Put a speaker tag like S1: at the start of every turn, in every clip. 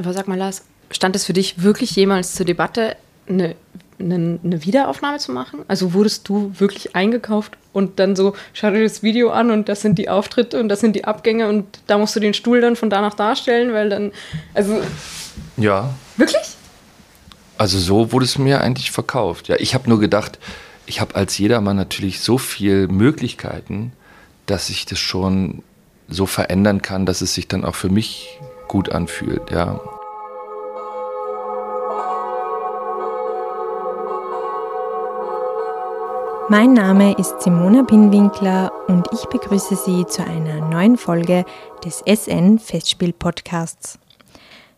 S1: Aber sag mal, Lars, stand es für dich wirklich jemals zur Debatte, eine, eine, eine, Wiederaufnahme zu machen? Also wurdest du wirklich eingekauft und dann so, schau dir das Video an und das sind die Auftritte und das sind die Abgänge und da musst du den Stuhl dann von da nach da stellen, weil dann, also.
S2: Ja.
S1: Wirklich?
S2: Also so wurde es mir eigentlich verkauft. Ja, ich habe nur gedacht, ich habe als jedermann natürlich so viele Möglichkeiten, dass ich das schon so verändern kann, dass es sich dann auch für mich gut anfühlt, ja.
S3: Mein Name ist Simona Binwinkler und ich begrüße Sie zu einer neuen Folge des SN Festspiel Podcasts.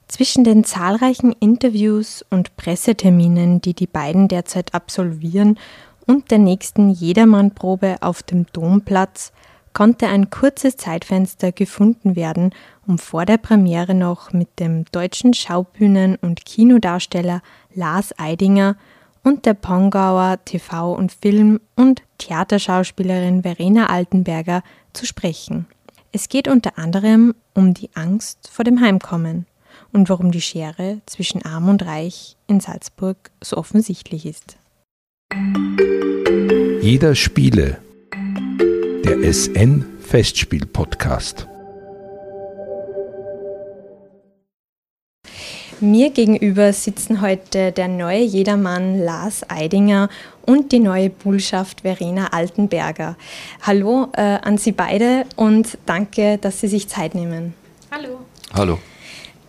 S3: Zwischen den zahlreichen Interviews und Presseterminen, die die beiden derzeit absolvieren, und der nächsten Jedermannprobe auf dem Domplatz konnte ein kurzes Zeitfenster gefunden werden, um vor der Premiere noch mit dem deutschen Schaubühnen- und Kinodarsteller Lars Eidinger und der Pongauer TV- und Film- und Theaterschauspielerin Verena Altenberger zu sprechen. Es geht unter anderem um die Angst vor dem Heimkommen und warum die Schere zwischen Arm und Reich in Salzburg so offensichtlich ist.
S4: Jeder Spiele. Der SN Festspiel Podcast.
S3: Mir gegenüber sitzen heute der neue Jedermann Lars Eidinger und die neue Bullschaft Verena Altenberger. Hallo äh, an Sie beide und danke, dass Sie sich Zeit nehmen.
S1: Hallo.
S2: Hallo.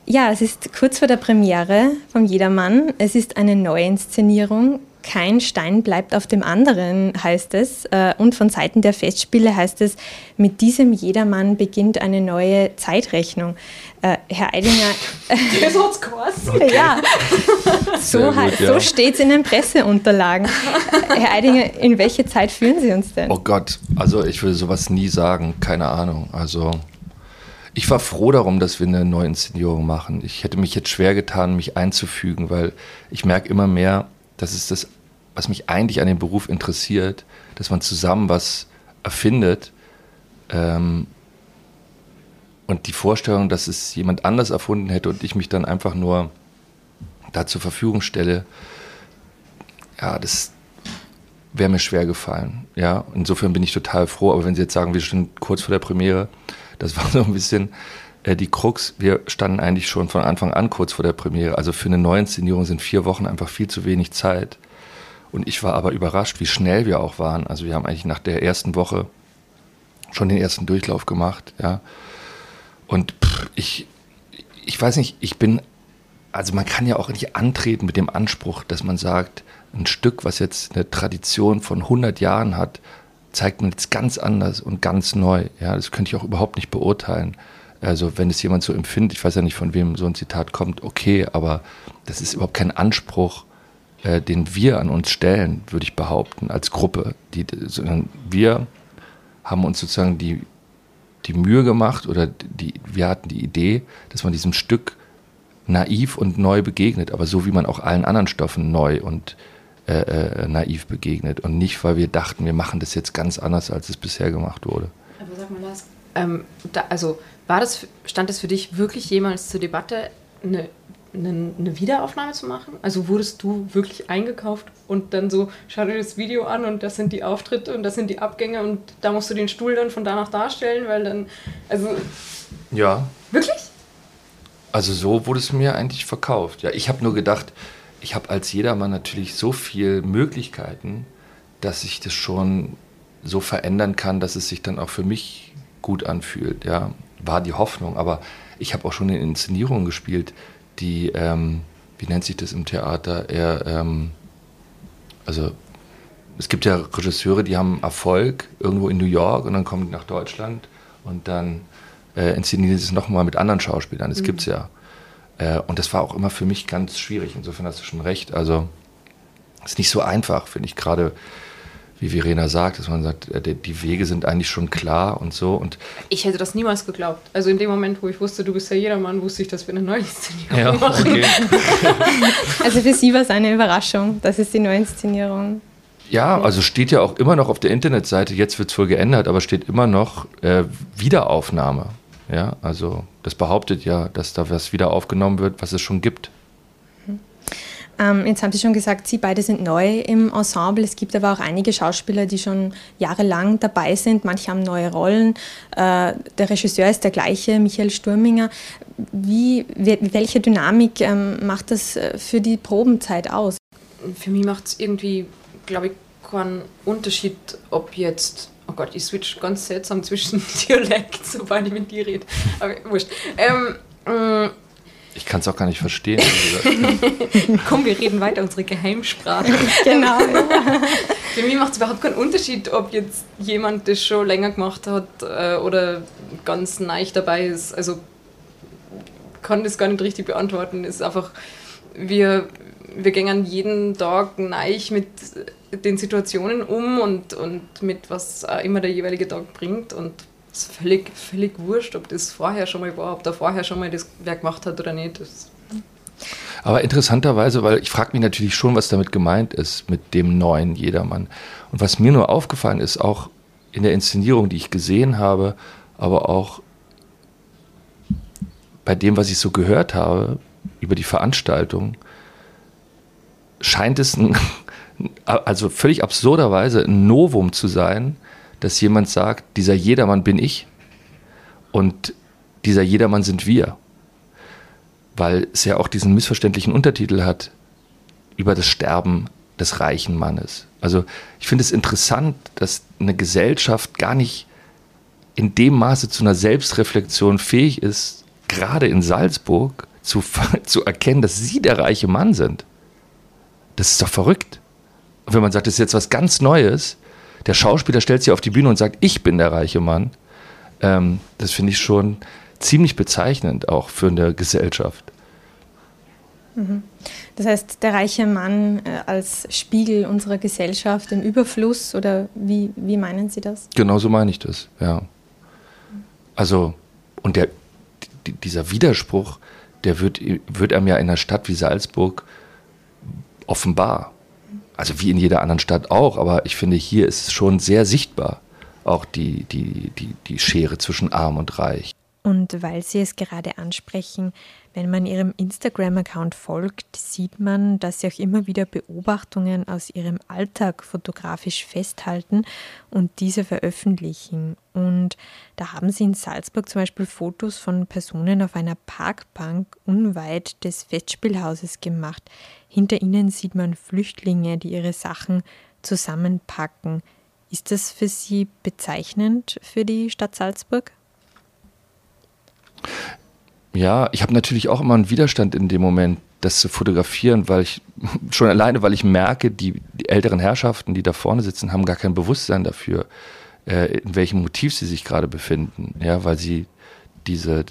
S3: Ja, es ist kurz vor der Premiere vom Jedermann. Es ist eine Neuinszenierung. Kein Stein bleibt auf dem anderen, heißt es. Äh, und von Seiten der Festspiele heißt es, mit diesem Jedermann beginnt eine neue Zeitrechnung. Äh, Herr Eidinger.
S1: Das hat's geheißen.
S3: Okay. Ja, so, gut, ja. so steht es in den Presseunterlagen. Herr Eidinger, in welche Zeit führen Sie uns denn?
S2: Oh Gott, also ich würde sowas nie sagen, keine Ahnung. Also ich war froh darum, dass wir eine Neuinszenierung machen. Ich hätte mich jetzt schwer getan, mich einzufügen, weil ich merke immer mehr, das ist das, was mich eigentlich an dem Beruf interessiert, dass man zusammen was erfindet. Ähm, und die Vorstellung, dass es jemand anders erfunden hätte und ich mich dann einfach nur da zur Verfügung stelle, ja, das wäre mir schwer gefallen. Ja, insofern bin ich total froh. Aber wenn Sie jetzt sagen, wir stehen kurz vor der Premiere, das war so ein bisschen äh, die Krux. Wir standen eigentlich schon von Anfang an kurz vor der Premiere. Also für eine Neuinszenierung sind vier Wochen einfach viel zu wenig Zeit. Und ich war aber überrascht, wie schnell wir auch waren. Also wir haben eigentlich nach der ersten Woche schon den ersten Durchlauf gemacht, ja. Und pff, ich, ich weiß nicht, ich bin, also man kann ja auch nicht antreten mit dem Anspruch, dass man sagt, ein Stück, was jetzt eine Tradition von 100 Jahren hat, zeigt man jetzt ganz anders und ganz neu. Ja, das könnte ich auch überhaupt nicht beurteilen. Also wenn es jemand so empfindet, ich weiß ja nicht, von wem so ein Zitat kommt, okay, aber das ist überhaupt kein Anspruch, äh, den wir an uns stellen, würde ich behaupten, als Gruppe. Die, sondern wir haben uns sozusagen die, die Mühe gemacht oder die, wir hatten die Idee, dass man diesem Stück naiv und neu begegnet, aber so wie man auch allen anderen Stoffen neu und äh, äh, naiv begegnet und nicht, weil wir dachten, wir machen das jetzt ganz anders, als es bisher gemacht wurde.
S1: Aber sag mal, Lars, ähm, da, also war das, stand es für dich wirklich jemals zur Debatte, eine, eine, eine, Wiederaufnahme zu machen? Also wurdest du wirklich eingekauft und dann so, schau dir das Video an und das sind die Auftritte und das sind die Abgänge und da musst du den Stuhl dann von da nach da stellen, weil dann, also...
S2: Ja.
S1: Wirklich?
S2: Also so wurde es mir eigentlich verkauft. Ja, ich habe nur gedacht, ich habe als jedermann natürlich so viele Möglichkeiten, dass ich das schon so verändern kann, dass es sich dann auch für mich gut anfühlt. Ja, war die Hoffnung. Aber ich habe auch schon in Inszenierungen gespielt, die, ähm, wie nennt sich das im Theater, eher, ähm, also es gibt ja Regisseure, die haben Erfolg irgendwo in New York und dann kommen die nach Deutschland und dann äh, inszenieren sie es nochmal mit anderen Schauspielern. Das mhm. gibt es ja. Äh, und das war auch immer für mich ganz schwierig. Insofern hast du schon recht. Also es ist nicht so einfach, finde ich, gerade wie Verena sagt, dass man sagt, äh, die Wege sind eigentlich schon klar und so. Und
S1: ich hätte das niemals geglaubt. Also in dem Moment, wo ich wusste, du bist ja jedermann, wusste ich, dass wir eine Neuinszenierung ja, machen. Okay.
S3: also für Sie war es eine Überraschung, das ist die Neuinszenierung.
S2: Ja, also steht ja auch immer noch auf der Internetseite, jetzt wird es wohl geändert, aber steht immer noch äh, Wiederaufnahme. Ja, also das behauptet ja, dass da was wieder aufgenommen wird, was es schon gibt.
S3: Ähm, jetzt haben Sie schon gesagt, Sie beide sind neu im Ensemble. Es gibt aber auch einige Schauspieler, die schon jahrelang dabei sind. Manche haben neue Rollen. Äh, der Regisseur ist der gleiche, Michael Sturminger. Wie, welche Dynamik ähm, macht das äh, für die Probenzeit aus?
S1: Für mich macht es irgendwie, glaube ich, keinen Unterschied, ob jetzt Oh Gott, ich switch ganz seltsam zwischen Dialekt, sobald ich mit dir rede. Aber wurscht. Ähm,
S2: äh, ich kann es auch gar nicht verstehen.
S1: Komm, wir reden weiter, unsere Geheimsprache. genau. Für mich macht es überhaupt keinen Unterschied, ob jetzt jemand das schon länger gemacht hat äh, oder ganz neu dabei ist. Also kann das gar nicht richtig beantworten. Es ist einfach, wir, wir gehen jeden Tag neu mit den Situationen um und, und mit was immer der jeweilige Tag bringt und ist völlig, völlig wurscht, ob das vorher schon mal war, ob der vorher schon mal das Werk gemacht hat oder nicht. Das
S2: aber interessanterweise, weil ich frage mich natürlich schon, was damit gemeint ist mit dem neuen Jedermann. Und was mir nur aufgefallen ist, auch in der Inszenierung, die ich gesehen habe, aber auch bei dem, was ich so gehört habe über die Veranstaltung, scheint es ein, also völlig absurderweise ein Novum zu sein, dass jemand sagt, dieser Jedermann bin ich und dieser Jedermann sind wir. Weil es ja auch diesen missverständlichen Untertitel hat über das Sterben des reichen Mannes. Also ich finde es interessant, dass eine Gesellschaft gar nicht in dem Maße zu einer Selbstreflexion fähig ist, gerade in Salzburg zu, zu erkennen, dass sie der reiche Mann sind. Das ist doch verrückt. Und wenn man sagt, das ist jetzt was ganz Neues, der Schauspieler stellt sich auf die Bühne und sagt, ich bin der reiche Mann, ähm, das finde ich schon ziemlich bezeichnend auch für eine Gesellschaft.
S3: Mhm. Das heißt, der reiche Mann äh, als Spiegel unserer Gesellschaft im Überfluss oder wie, wie meinen Sie das?
S2: Genau so meine ich das, ja. Also, und der, dieser Widerspruch, der wird, wird einem ja in einer Stadt wie Salzburg offenbar. Also wie in jeder anderen Stadt auch, aber ich finde, hier ist es schon sehr sichtbar, auch die, die, die, die Schere zwischen arm und reich.
S3: Und weil Sie es gerade ansprechen, wenn man Ihrem Instagram-Account folgt, sieht man, dass Sie auch immer wieder Beobachtungen aus Ihrem Alltag fotografisch festhalten und diese veröffentlichen. Und da haben Sie in Salzburg zum Beispiel Fotos von Personen auf einer Parkbank unweit des Festspielhauses gemacht. Hinter ihnen sieht man Flüchtlinge, die ihre Sachen zusammenpacken. Ist das für Sie bezeichnend für die Stadt Salzburg?
S2: Ja, ich habe natürlich auch immer einen Widerstand in dem Moment, das zu fotografieren, weil ich schon alleine, weil ich merke, die, die älteren Herrschaften, die da vorne sitzen, haben gar kein Bewusstsein dafür, äh, in welchem Motiv sie sich gerade befinden. Ja, weil sie diese,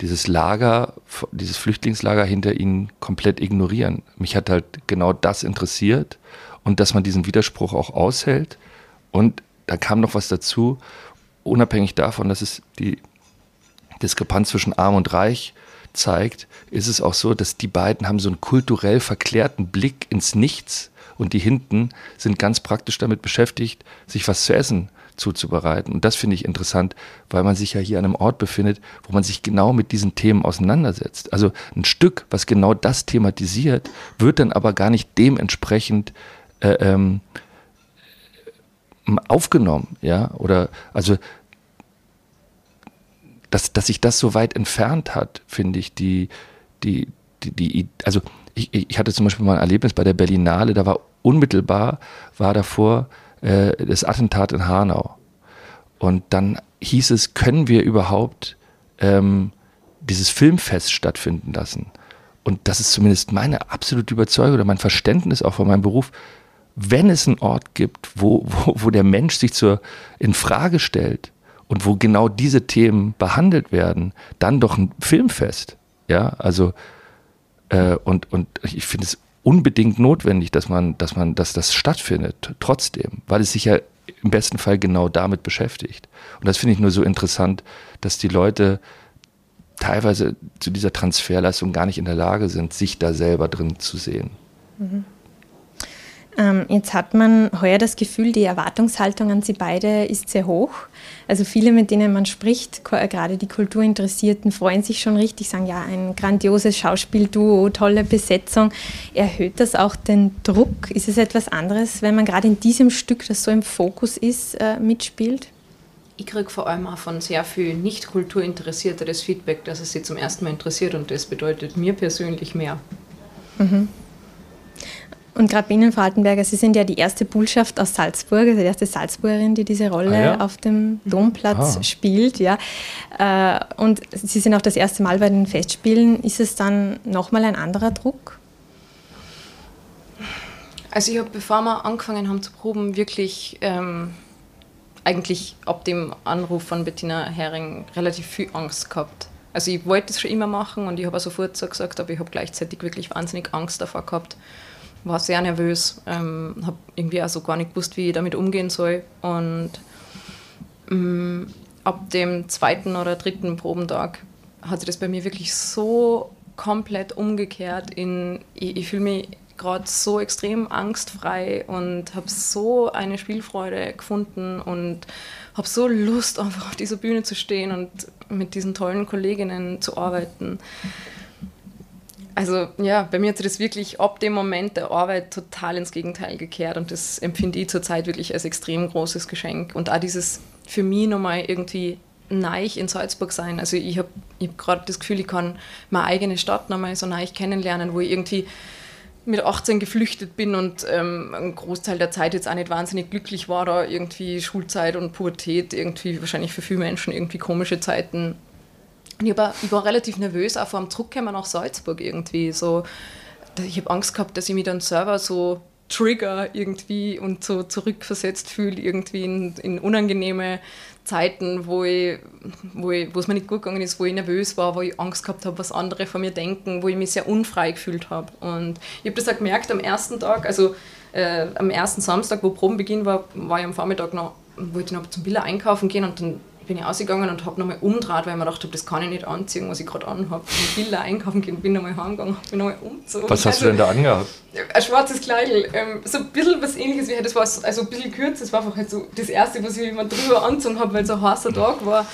S2: dieses Lager, dieses Flüchtlingslager hinter ihnen komplett ignorieren. Mich hat halt genau das interessiert und dass man diesen Widerspruch auch aushält. Und da kam noch was dazu, unabhängig davon, dass es die Diskrepanz zwischen Arm und Reich zeigt, ist es auch so, dass die beiden haben so einen kulturell verklärten Blick ins Nichts und die hinten sind ganz praktisch damit beschäftigt, sich was zu essen zuzubereiten. Und das finde ich interessant, weil man sich ja hier an einem Ort befindet, wo man sich genau mit diesen Themen auseinandersetzt. Also ein Stück, was genau das thematisiert, wird dann aber gar nicht dementsprechend äh, ähm, aufgenommen, ja, oder also dass, dass sich das so weit entfernt hat, finde ich, die, die, die, die, also ich, ich hatte zum Beispiel mal ein Erlebnis bei der Berlinale, da war unmittelbar, war davor äh, das Attentat in Hanau. Und dann hieß es, können wir überhaupt ähm, dieses Filmfest stattfinden lassen? Und das ist zumindest meine absolute Überzeugung oder mein Verständnis auch von meinem Beruf. Wenn es einen Ort gibt, wo, wo, wo der Mensch sich zur, in Frage stellt, und wo genau diese Themen behandelt werden, dann doch ein Filmfest. Ja, also äh, und, und ich finde es unbedingt notwendig, dass man, dass man, dass das stattfindet, trotzdem, weil es sich ja im besten Fall genau damit beschäftigt. Und das finde ich nur so interessant, dass die Leute teilweise zu dieser Transferleistung gar nicht in der Lage sind, sich da selber drin zu sehen.
S3: Mhm. Ähm, jetzt hat man heuer das Gefühl, die Erwartungshaltung an Sie beide ist sehr hoch. Also viele, mit denen man spricht, gerade die Kulturinteressierten, freuen sich schon richtig, sagen, ja, ein grandioses Schauspielduo, tolle Besetzung. Erhöht das auch den Druck? Ist es etwas anderes, wenn man gerade in diesem Stück, das so im Fokus ist, äh, mitspielt?
S1: Ich kriege vor allem auch von sehr vielen Nicht-Kulturinteressierten das Feedback, dass es sie zum ersten Mal interessiert und das bedeutet mir persönlich mehr. Mhm.
S3: Und gerade Bienen Faltenberger, Sie sind ja die erste Bullschaft aus Salzburg, also die erste Salzburgerin, die diese Rolle ah, ja? auf dem Domplatz ah. spielt. Ja. Äh, und Sie sind auch das erste Mal bei den Festspielen. Ist es dann nochmal ein anderer Druck?
S1: Also ich habe, bevor wir angefangen haben zu proben, wirklich ähm, eigentlich ab dem Anruf von Bettina Hering relativ viel Angst gehabt. Also ich wollte es schon immer machen und ich habe auch sofort so gesagt, aber ich habe gleichzeitig wirklich wahnsinnig Angst davor gehabt war sehr nervös, ähm, habe irgendwie also gar nicht gewusst, wie ich damit umgehen soll. Und ähm, ab dem zweiten oder dritten Probentag hat sich das bei mir wirklich so komplett umgekehrt in, ich, ich fühle mich gerade so extrem angstfrei und habe so eine Spielfreude gefunden und habe so Lust, einfach auf dieser Bühne zu stehen und mit diesen tollen Kolleginnen zu arbeiten also ja, bei mir hat sich das wirklich ab dem Moment der Arbeit total ins Gegenteil gekehrt und das empfinde ich zurzeit wirklich als extrem großes Geschenk. Und auch dieses für mich nochmal irgendwie neich in Salzburg sein. Also ich habe ich hab gerade das Gefühl, ich kann meine eigene Stadt nochmal so neich kennenlernen, wo ich irgendwie mit 18 geflüchtet bin und ähm, einen Großteil der Zeit jetzt auch nicht wahnsinnig glücklich war, da irgendwie Schulzeit und Pubertät, irgendwie wahrscheinlich für viele Menschen irgendwie komische Zeiten ich, war, ich war relativ nervös, auch vor dem Zurückkommen nach Salzburg irgendwie. So, ich habe Angst gehabt, dass ich mich dann selber so trigger irgendwie und so zurückversetzt fühle, irgendwie in, in unangenehme Zeiten, wo, ich, wo, ich, es mir nicht gut gegangen ist, wo ich nervös war, wo ich Angst gehabt habe, was andere von mir denken, wo ich mich sehr unfrei gefühlt habe. Und ich habe das auch gemerkt am ersten Tag, also äh, am ersten Samstag, wo Probenbeginn war, war ich am Vormittag noch, wollte ich noch zum Billa einkaufen gehen und dann bin ich ausgegangen und habe nochmal umgedreht, weil ich mir gedacht habe, das kann ich nicht anziehen, was ich gerade anhabe. Ich Bilder einkaufen gehen, bin nochmal heimgegangen, bin nochmal umgezogen.
S2: Was hast also, du denn da angehabt?
S1: Ein schwarzes Kleidel, ähm, so ein bisschen was ähnliches wie das war also ein bisschen kürzer, das war einfach halt so das erste, was ich immer drüber angezogen habe, weil es so ein heißer Tag war.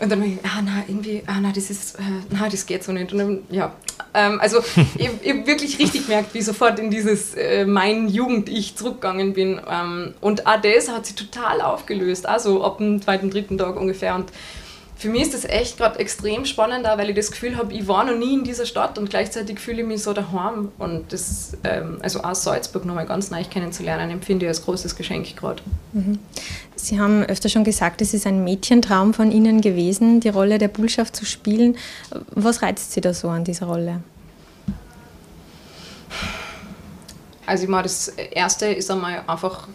S1: Und dann habe ich, ah nein, irgendwie, ah nein, das ist, äh, nein, das geht so nicht. Und dann, ja, ähm, also ich habe wirklich richtig gemerkt, wie sofort in dieses äh, mein Jugend-Ich zurückgegangen bin. Ähm, und auch das hat sich total aufgelöst, also ab dem zweiten, dritten Tag ungefähr. Und für mich ist das echt gerade extrem spannend, weil ich das Gefühl habe, ich war noch nie in dieser Stadt und gleichzeitig fühle ich mich so daheim. Und das, ähm, also aus Salzburg nochmal ganz neu kennenzulernen, empfinde ich als großes Geschenk gerade. Mhm.
S3: Sie haben öfter schon gesagt, es ist ein Mädchentraum von Ihnen gewesen, die Rolle der Bullschaft zu spielen. Was reizt Sie da so an dieser Rolle?
S1: Also ich meine, das Erste ist einmal einfach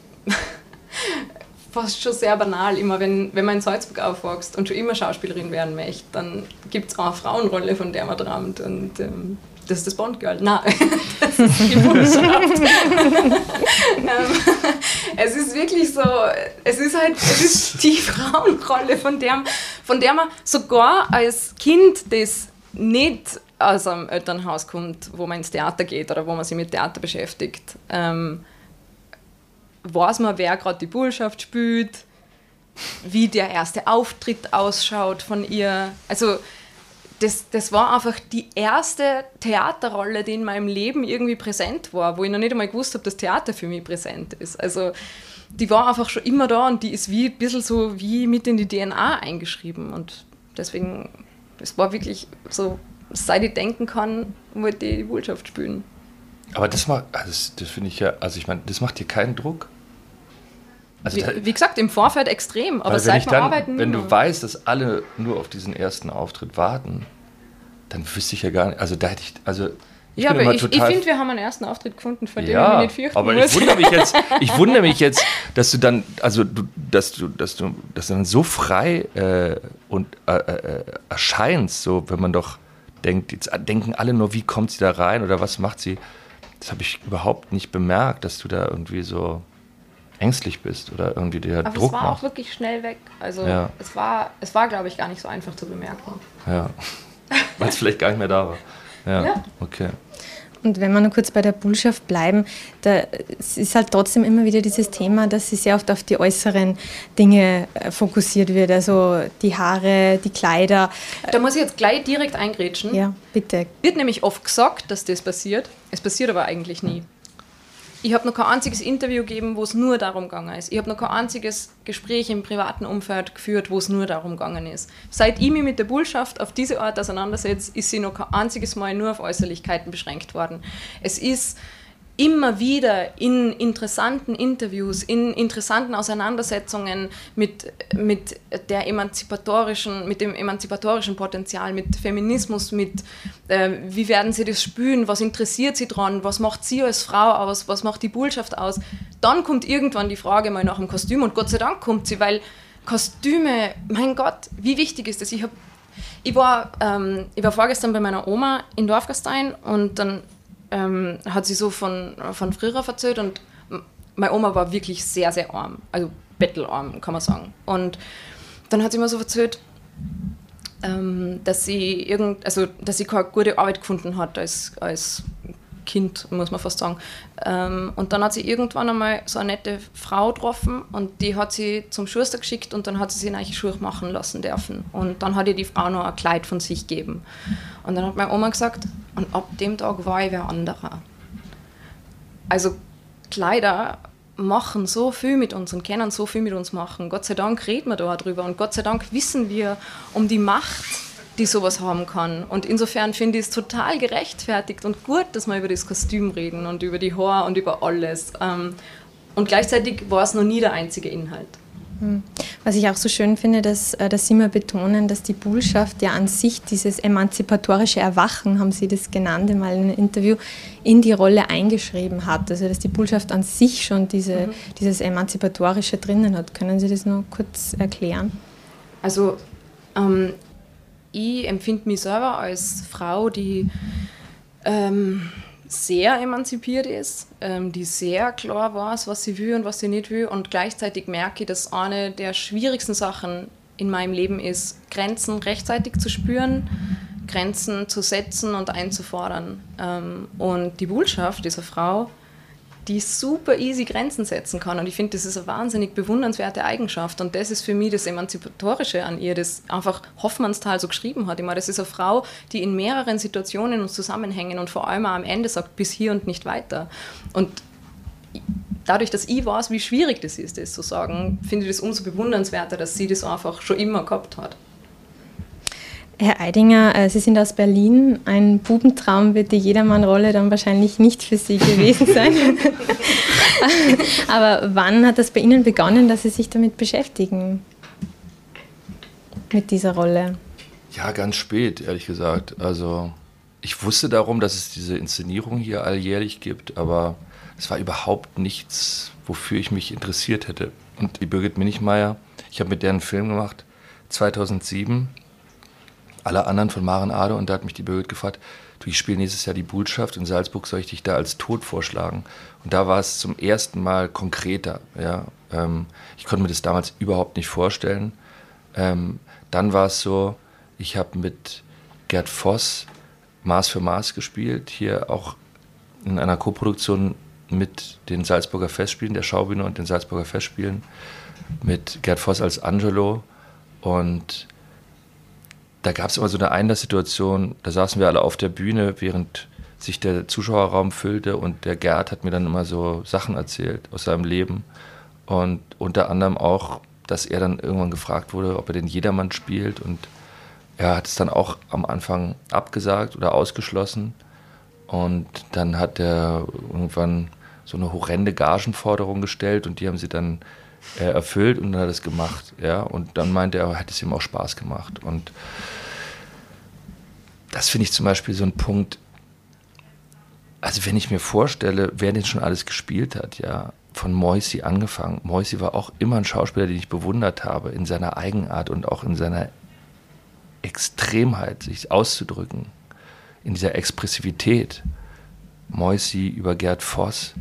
S1: fast schon sehr banal. Immer wenn, wenn man in Salzburg aufwächst und schon immer Schauspielerin werden möchte, dann gibt es auch eine Frauenrolle, von der man träumt. Und ähm, das ist das Bond-Girl. Nein, das ist die Botschaft. ähm, es ist wirklich so, es ist halt, es ist die Frauenrolle, von der, von der man sogar als Kind, das nicht aus einem Elternhaus kommt, wo man ins Theater geht oder wo man sich mit Theater beschäftigt, ähm, weiß man, wer gerade die Bullschaft spielt, wie der erste Auftritt ausschaut von ihr. Also das, das war einfach die erste Theaterrolle, die in meinem Leben irgendwie präsent war, wo ich noch nicht einmal gewusst habe, dass Theater für mich präsent ist. Also die war einfach schon immer da und die ist wie ein bisschen so wie mit in die DNA eingeschrieben. Und deswegen, es war wirklich so, seit ich denken kann, wollte ich die Botschaft spielen.
S2: Aber das macht, also das finde ich ja, also ich meine, das macht dir keinen Druck.
S1: Also wie, wie, gesagt, im Vorfeld extrem, aber seit wir arbeiten.
S2: Wenn du weißt, dass alle nur auf diesen ersten Auftritt warten, dann wüsste ich ja gar nicht. Also da hätte ich, also
S1: ich ja, aber ich, ich finde, wir haben einen ersten Auftritt gefunden, vor dem ja, ich nicht fürchten
S2: aber muss. ich wundere mich jetzt, ich wundere mich jetzt, dass du dann, also du, dass du, dass du, dass du dann so frei äh, und äh, äh, erscheinst, so wenn man doch denkt, jetzt denken alle nur, wie kommt sie da rein oder was macht sie? Das habe ich überhaupt nicht bemerkt, dass du da irgendwie so ängstlich bist oder irgendwie der Aber Druck
S1: es war
S2: macht.
S1: auch wirklich schnell weg. Also ja. es war, es war glaube ich, gar nicht so einfach zu bemerken.
S2: Ja, weil es vielleicht gar nicht mehr da war. Ja, ja. okay.
S3: Und wenn wir noch kurz bei der Bullschaft bleiben, da ist halt trotzdem immer wieder dieses Thema, dass sie sehr oft auf die äußeren Dinge äh, fokussiert wird, also die Haare, die Kleider.
S1: Da muss ich jetzt gleich direkt eingrätschen.
S3: Ja, bitte.
S1: Wird nämlich oft gesagt, dass das passiert. Es passiert aber eigentlich nie. Ich habe noch kein einziges Interview gegeben, wo es nur darum gegangen ist. Ich habe noch kein einziges Gespräch im privaten Umfeld geführt, wo es nur darum gegangen ist. Seit ich mich mit der Bullschaft auf diese Art auseinandersetze, ist sie noch kein einziges Mal nur auf Äußerlichkeiten beschränkt worden. Es ist immer wieder in interessanten Interviews, in interessanten Auseinandersetzungen mit, mit, der emanzipatorischen, mit dem emanzipatorischen Potenzial, mit Feminismus, mit äh, wie werden sie das spüren, was interessiert sie dran, was macht sie als Frau aus, was macht die Botschaft aus. Dann kommt irgendwann die Frage mal nach dem Kostüm und Gott sei Dank kommt sie, weil Kostüme, mein Gott, wie wichtig ist das? Ich, hab, ich, war, ähm, ich war vorgestern bei meiner Oma in Dorfgastein und dann ähm, hat sie so von, von früher erzählt und meine Oma war wirklich sehr, sehr arm, also bettelarm, kann man sagen. Und dann hat sie mir so erzählt, ähm, dass sie irgend, also dass sie keine gute Arbeit gefunden hat als, als Kind, muss man fast sagen. Ähm, und dann hat sie irgendwann einmal so eine nette Frau getroffen und die hat sie zum Schuster geschickt und dann hat sie sich neue Schuhe machen lassen dürfen. Und dann hat ihr die Frau noch ein Kleid von sich gegeben. Und dann hat meine Oma gesagt, und ab dem Tag war ich wer anderer. Also Kleider machen so viel mit uns und können so viel mit uns machen. Gott sei Dank reden wir darüber und Gott sei Dank wissen wir um die Macht, die sowas haben kann. Und insofern finde ich es total gerechtfertigt und gut, dass wir über das Kostüm reden und über die Haare und über alles. Ähm, und gleichzeitig war es noch nie der einzige Inhalt.
S3: Hm. Was ich auch so schön finde, dass, äh, dass Sie mal betonen, dass die Bullschaft ja an sich dieses emanzipatorische Erwachen, haben Sie das genannt in einem Interview, in die Rolle eingeschrieben hat. Also dass die Bullschaft an sich schon diese, mhm. dieses Emanzipatorische drinnen hat. Können Sie das noch kurz erklären?
S1: Also ähm, ich empfinde mich selber als Frau, die ähm, sehr emanzipiert ist, ähm, die sehr klar weiß, was sie will und was sie nicht will. Und gleichzeitig merke ich, dass eine der schwierigsten Sachen in meinem Leben ist, Grenzen rechtzeitig zu spüren, Grenzen zu setzen und einzufordern. Ähm, und die Botschaft dieser Frau die super easy Grenzen setzen kann. Und ich finde, das ist eine wahnsinnig bewundernswerte Eigenschaft. Und das ist für mich das Emanzipatorische an ihr, das einfach Hoffmannsthal so geschrieben hat. Ich meine, das ist eine Frau, die in mehreren Situationen und Zusammenhängen und vor allem auch am Ende sagt, bis hier und nicht weiter. Und dadurch, dass ich weiß, wie schwierig das ist, das zu sagen, finde ich das umso bewundernswerter, dass sie das einfach schon immer gehabt hat.
S3: Herr Eidinger, äh, Sie sind aus Berlin. Ein Bubentraum wird die Jedermann-Rolle dann wahrscheinlich nicht für Sie gewesen sein. Aber wann hat das bei Ihnen begonnen, dass Sie sich damit beschäftigen? Mit dieser Rolle?
S2: Ja, ganz spät, ehrlich gesagt. Also, ich wusste darum, dass es diese Inszenierung hier alljährlich gibt, aber es war überhaupt nichts, wofür ich mich interessiert hätte. Und die Birgit Minichmeier, ich habe mit der einen Film gemacht, 2007 alle anderen von Maren Ade und da hat mich die Birgit gefragt, du, ich spiele nächstes Jahr die Bullschaft in Salzburg, soll ich dich da als Tod vorschlagen? Und da war es zum ersten Mal konkreter. Ja? Ähm, ich konnte mir das damals überhaupt nicht vorstellen. Ähm, dann war es so, ich habe mit Gerd Voss Maß für Maß gespielt, hier auch in einer Koproduktion mit den Salzburger Festspielen, der Schaubühne und den Salzburger Festspielen, mit Gerd Voss als Angelo und da gab es immer so eine Einlasssituation, da saßen wir alle auf der Bühne, während sich der Zuschauerraum füllte und der Gerd hat mir dann immer so Sachen erzählt aus seinem Leben. Und unter anderem auch, dass er dann irgendwann gefragt wurde, ob er den Jedermann spielt. Und er hat es dann auch am Anfang abgesagt oder ausgeschlossen. Und dann hat er irgendwann so eine horrende Gagenforderung gestellt und die haben sie dann äh, erfüllt und dann hat er es gemacht, ja und dann meinte er, hat es ihm auch Spaß gemacht und das finde ich zum Beispiel so ein Punkt, also wenn ich mir vorstelle, wer denn schon alles gespielt hat, ja, von Moisi angefangen. Moisi war auch immer ein Schauspieler, den ich bewundert habe, in seiner Eigenart und auch in seiner Extremheit, sich auszudrücken, in dieser Expressivität. Moisi über Gerd Voss.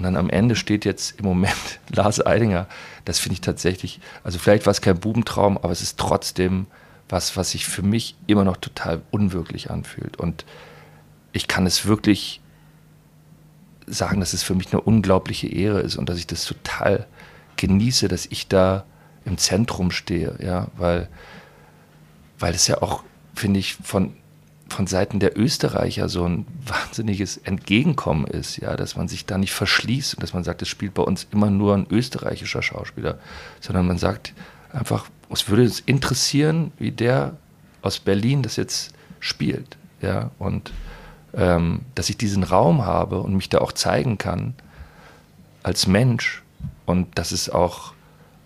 S2: Und dann am Ende steht jetzt im Moment Lars Eidinger. Das finde ich tatsächlich, also vielleicht war es kein Bubentraum, aber es ist trotzdem was, was sich für mich immer noch total unwirklich anfühlt. Und ich kann es wirklich sagen, dass es für mich eine unglaubliche Ehre ist und dass ich das total genieße, dass ich da im Zentrum stehe, ja, weil, weil es ja auch, finde ich, von, von Seiten der Österreicher so ein wahnsinniges Entgegenkommen ist, ja, dass man sich da nicht verschließt und dass man sagt, es spielt bei uns immer nur ein österreichischer Schauspieler, sondern man sagt einfach, uns würde es interessieren, wie der aus Berlin das jetzt spielt, ja, und ähm, dass ich diesen Raum habe und mich da auch zeigen kann als Mensch und dass es auch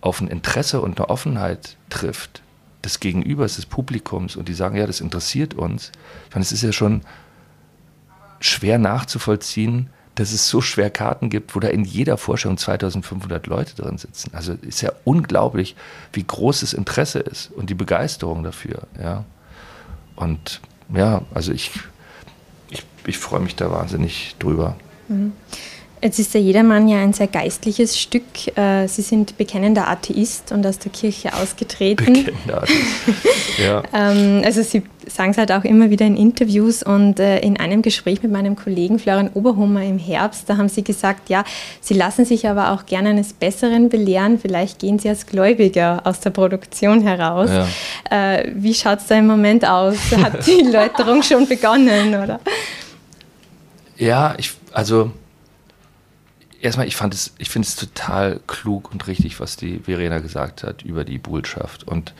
S2: auf ein Interesse und eine Offenheit trifft des Gegenübers, des Publikums und die sagen, ja, das interessiert uns. Ich meine, es ist ja schon schwer nachzuvollziehen, dass es so schwer Karten gibt, wo da in jeder Vorstellung 2500 Leute drin sitzen. Also ist ja unglaublich, wie groß das Interesse ist und die Begeisterung dafür. Ja. Und ja, also ich, ich, ich freue mich da wahnsinnig drüber. Mhm.
S3: Jetzt ist der Jedermann ja ein sehr geistliches Stück. Äh, Sie sind bekennender Atheist und aus der Kirche ausgetreten. Bekennender Atheist. ja. Ähm, also Sie sagen es halt auch immer wieder in Interviews und äh, in einem Gespräch mit meinem Kollegen Florian Oberhummer im Herbst, da haben Sie gesagt, ja, Sie lassen sich aber auch gerne eines Besseren belehren. Vielleicht gehen Sie als Gläubiger aus der Produktion heraus. Ja. Äh, wie schaut es da im Moment aus? Hat die Läuterung schon begonnen, oder?
S2: Ja, ich, also erstmal, ich ich finde es total klug und richtig, was die Verena gesagt hat über die Bullschaft. Und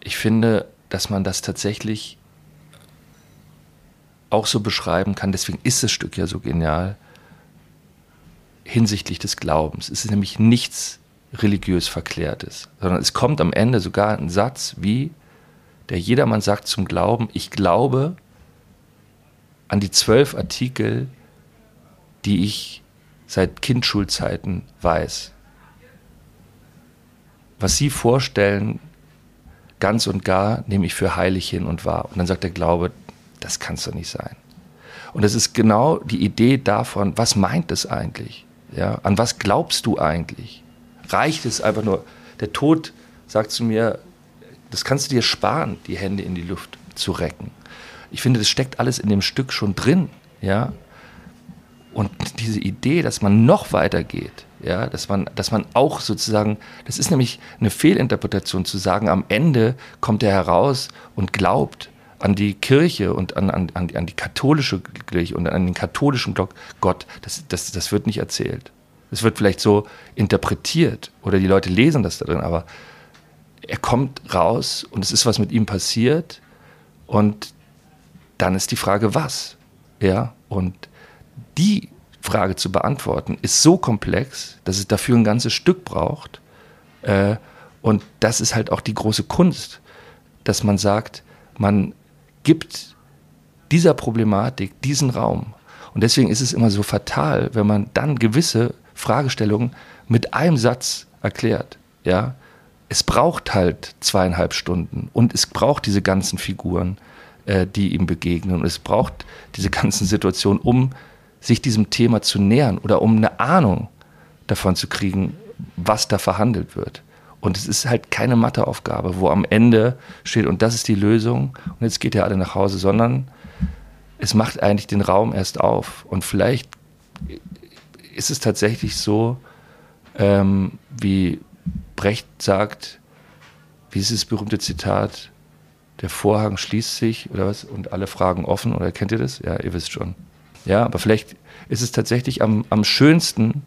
S2: ich finde, dass man das tatsächlich auch so beschreiben kann, deswegen ist das Stück ja so genial, hinsichtlich des Glaubens. Es ist nämlich nichts religiös Verklärtes, sondern es kommt am Ende sogar ein Satz wie, der jedermann sagt zum Glauben, ich glaube an die zwölf Artikel, die ich seit Kindschulzeiten weiß. Was Sie vorstellen, ganz und gar nehme ich für heilig hin und wahr. Und dann sagt der Glaube, das kann es doch nicht sein. Und das ist genau die Idee davon, was meint es eigentlich? Ja, an was glaubst du eigentlich? Reicht es einfach nur? Der Tod sagt zu mir, das kannst du dir sparen, die Hände in die Luft zu recken. Ich finde, das steckt alles in dem Stück schon drin. Ja, und diese Idee, dass man noch weiter geht, ja, dass man, dass man auch sozusagen, das ist nämlich eine Fehlinterpretation zu sagen, am Ende kommt er heraus und glaubt an die Kirche und an, an, an, die, katholische Kirche und an den katholischen Gott. Das, das, das wird nicht erzählt. Es wird vielleicht so interpretiert oder die Leute lesen das da drin, aber er kommt raus und es ist was mit ihm passiert und dann ist die Frage, was? Ja, und die Frage zu beantworten, ist so komplex, dass es dafür ein ganzes Stück braucht. Äh, und das ist halt auch die große Kunst, dass man sagt, man gibt dieser Problematik diesen Raum. Und deswegen ist es immer so fatal, wenn man dann gewisse Fragestellungen mit einem Satz erklärt. Ja, es braucht halt zweieinhalb Stunden und es braucht diese ganzen Figuren, äh, die ihm begegnen und es braucht diese ganzen Situationen, um sich diesem Thema zu nähern oder um eine Ahnung davon zu kriegen, was da verhandelt wird. Und es ist halt keine Matheaufgabe, wo am Ende steht, und das ist die Lösung, und jetzt geht ihr alle nach Hause, sondern es macht eigentlich den Raum erst auf. Und vielleicht ist es tatsächlich so, ähm, wie Brecht sagt, wie ist das berühmte Zitat, der Vorhang schließt sich oder was und alle Fragen offen, oder kennt ihr das? Ja, ihr wisst schon. Ja, aber vielleicht ist es tatsächlich am, am schönsten,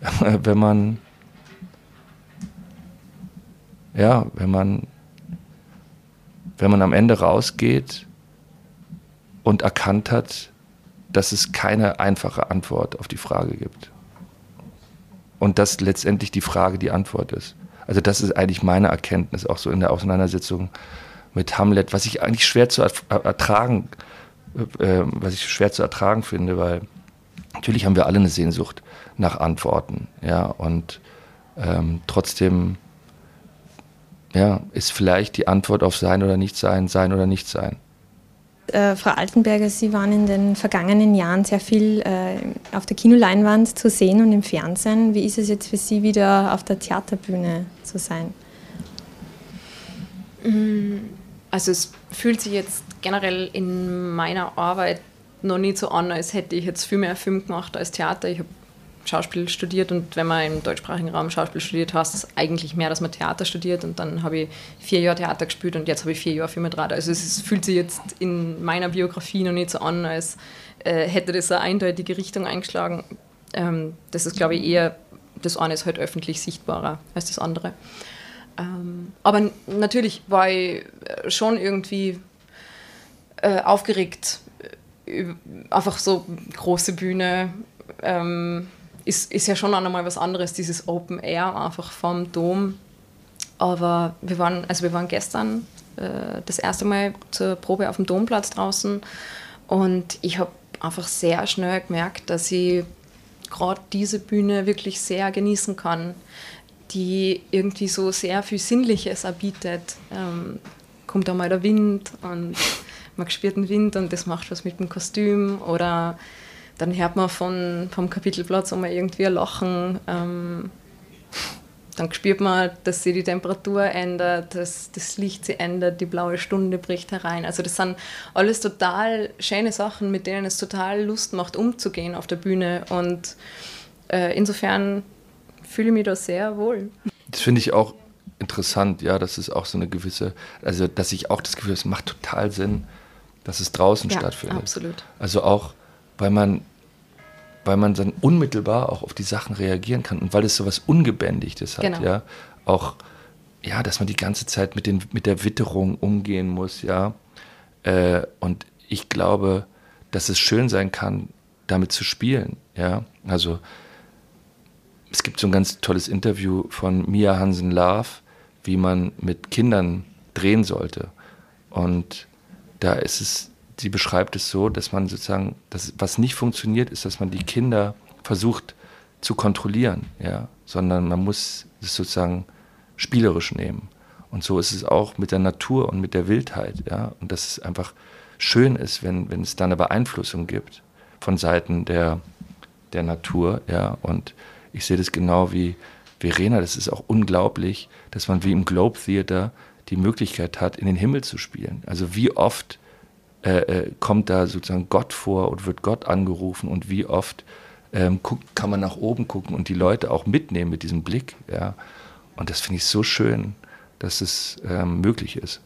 S2: wenn man, ja, wenn man, wenn man am Ende rausgeht und erkannt hat, dass es keine einfache Antwort auf die Frage gibt. Und dass letztendlich die Frage die Antwort ist. Also das ist eigentlich meine Erkenntnis, auch so in der Auseinandersetzung mit Hamlet, was ich eigentlich schwer zu ertragen äh, was ich schwer zu ertragen finde, weil natürlich haben wir alle eine Sehnsucht nach Antworten, ja, und ähm, trotzdem ja, ist vielleicht die Antwort auf Sein oder Nicht-Sein, Sein oder Nicht-Sein.
S3: Äh, Frau Altenberger, Sie waren in den vergangenen Jahren sehr viel äh, auf der Kinoleinwand zu sehen und im Fernsehen. Wie ist es jetzt für Sie wieder auf der Theaterbühne zu sein?
S1: Mm, also es fühlt sich jetzt generell in meiner Arbeit noch nicht so an, als hätte ich jetzt viel mehr Film gemacht als Theater. Ich habe Schauspiel studiert und wenn man im deutschsprachigen Raum Schauspiel studiert, heißt das eigentlich mehr, dass man Theater studiert und dann habe ich vier Jahre Theater gespielt und jetzt habe ich vier Jahre Filmdraht. Also es fühlt sich jetzt in meiner Biografie noch nicht so an, als äh, hätte das eine eindeutige Richtung eingeschlagen. Ähm, das ist, glaube ich, eher, das eine ist halt öffentlich sichtbarer als das andere. Ähm, aber natürlich war ich äh, schon irgendwie äh, aufgeregt. Äh, einfach so große Bühne. Ähm, ist, ist ja schon nochmal was anderes, dieses Open Air einfach vom Dom. Aber wir waren, also wir waren gestern äh, das erste Mal zur Probe auf dem Domplatz draußen und ich habe einfach sehr schnell gemerkt, dass ich gerade diese Bühne wirklich sehr genießen kann, die irgendwie so sehr viel Sinnliches erbietet. Ähm, kommt einmal der Wind und man spürt den Wind und das macht was mit dem Kostüm oder dann hört man von, vom Kapitelplatz einmal irgendwie ein Lachen. Ähm, dann spürt man, dass sich die Temperatur ändert, dass das Licht sich ändert, die blaue Stunde bricht herein. Also das sind alles total schöne Sachen, mit denen es total Lust macht, umzugehen auf der Bühne. Und äh, insofern fühle ich mich da sehr wohl.
S2: Das finde ich auch interessant, ja, das ist auch so eine gewisse, also dass ich auch das Gefühl, es macht total Sinn, dass es draußen ja, stattfindet.
S1: Absolut.
S2: Also auch weil man, weil man dann unmittelbar auch auf die Sachen reagieren kann und weil es so was Ungebändigtes hat, genau. ja. Auch, ja, dass man die ganze Zeit mit, den, mit der Witterung umgehen muss, ja. Äh, und ich glaube, dass es schön sein kann, damit zu spielen, ja. Also, es gibt so ein ganz tolles Interview von Mia Hansen-Love, wie man mit Kindern drehen sollte. Und da ist es sie beschreibt es so, dass man sozusagen, dass, was nicht funktioniert, ist, dass man die Kinder versucht zu kontrollieren, ja, sondern man muss es sozusagen spielerisch nehmen. Und so ist es auch mit der Natur und mit der Wildheit, ja, und dass es einfach schön ist, wenn, wenn es da eine Beeinflussung gibt von Seiten der, der Natur, ja, und ich sehe das genau wie Verena, das ist auch unglaublich, dass man wie im Globe Theater die Möglichkeit hat, in den Himmel zu spielen. Also wie oft äh, äh, kommt da sozusagen Gott vor und wird Gott angerufen und wie oft ähm, guckt, kann man nach oben gucken und die Leute auch mitnehmen mit diesem Blick. Ja? Und das finde ich so schön, dass es ähm, möglich ist.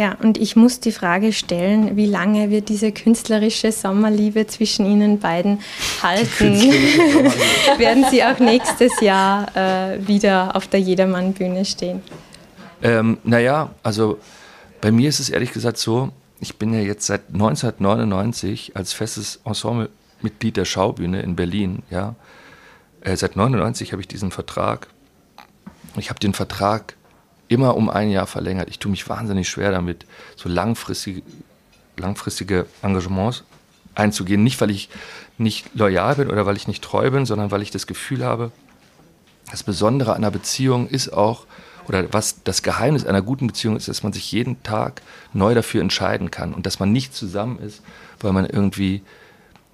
S3: Ja, und ich muss die Frage stellen, wie lange wird diese künstlerische Sommerliebe zwischen Ihnen beiden halten? Werden Sie auch nächstes Jahr äh, wieder auf der Jedermann-Bühne stehen?
S2: Ähm, naja, also bei mir ist es ehrlich gesagt so, ich bin ja jetzt seit 1999 als festes Ensemblemitglied der Schaubühne in Berlin. Ja. Äh, seit 1999 habe ich diesen Vertrag. Ich habe den Vertrag immer um ein Jahr verlängert. Ich tue mich wahnsinnig schwer damit, so langfristige, langfristige Engagements einzugehen. Nicht, weil ich nicht loyal bin oder weil ich nicht treu bin, sondern weil ich das Gefühl habe, das Besondere einer Beziehung ist auch, oder was das Geheimnis einer guten Beziehung ist, dass man sich jeden Tag neu dafür entscheiden kann und dass man nicht zusammen ist, weil man irgendwie,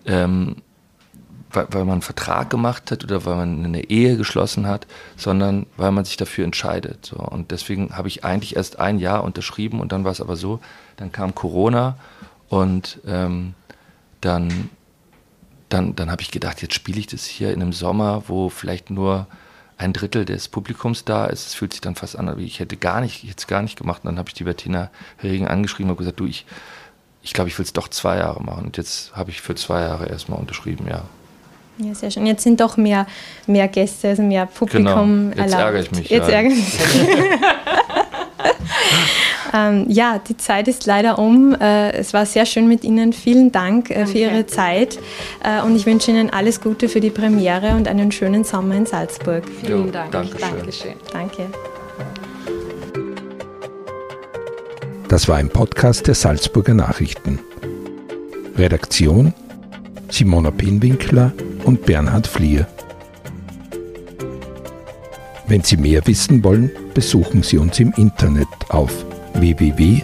S2: ähm, weil, weil man einen Vertrag gemacht hat oder weil man eine Ehe geschlossen hat, sondern weil man sich dafür entscheidet. So. Und deswegen habe ich eigentlich erst ein Jahr unterschrieben und dann war es aber so, dann kam Corona und ähm, dann, dann, dann habe ich gedacht, jetzt spiele ich das hier in einem Sommer, wo vielleicht nur ein Drittel des Publikums da ist. Es fühlt sich dann fast an, wie ich hätte gar nicht, jetzt gar nicht gemacht. Und dann habe ich die Bettina Regen angeschrieben und gesagt, du, ich, ich glaube, ich will es doch zwei Jahre machen. Und jetzt habe ich für zwei Jahre erstmal unterschrieben, ja.
S3: Ja, sehr schön. Jetzt sind doch mehr, mehr Gäste, also mehr Publikum
S2: genau. Jetzt erlaubt. ärgere ich mich.
S3: Jetzt ja. ärgere ich mich. Ähm, ja, die Zeit ist leider um. Äh, es war sehr schön mit Ihnen. Vielen Dank äh, für Ihre Zeit äh, und ich wünsche Ihnen alles Gute für die Premiere und einen schönen Sommer in Salzburg.
S1: Vielen jo, Dank.
S2: Dankeschön.
S1: Dankeschön.
S3: Danke.
S4: Das war ein Podcast der Salzburger Nachrichten. Redaktion Simona Pinwinkler und Bernhard Flier. Wenn Sie mehr wissen wollen, besuchen Sie uns im Internet auf www.sn.at.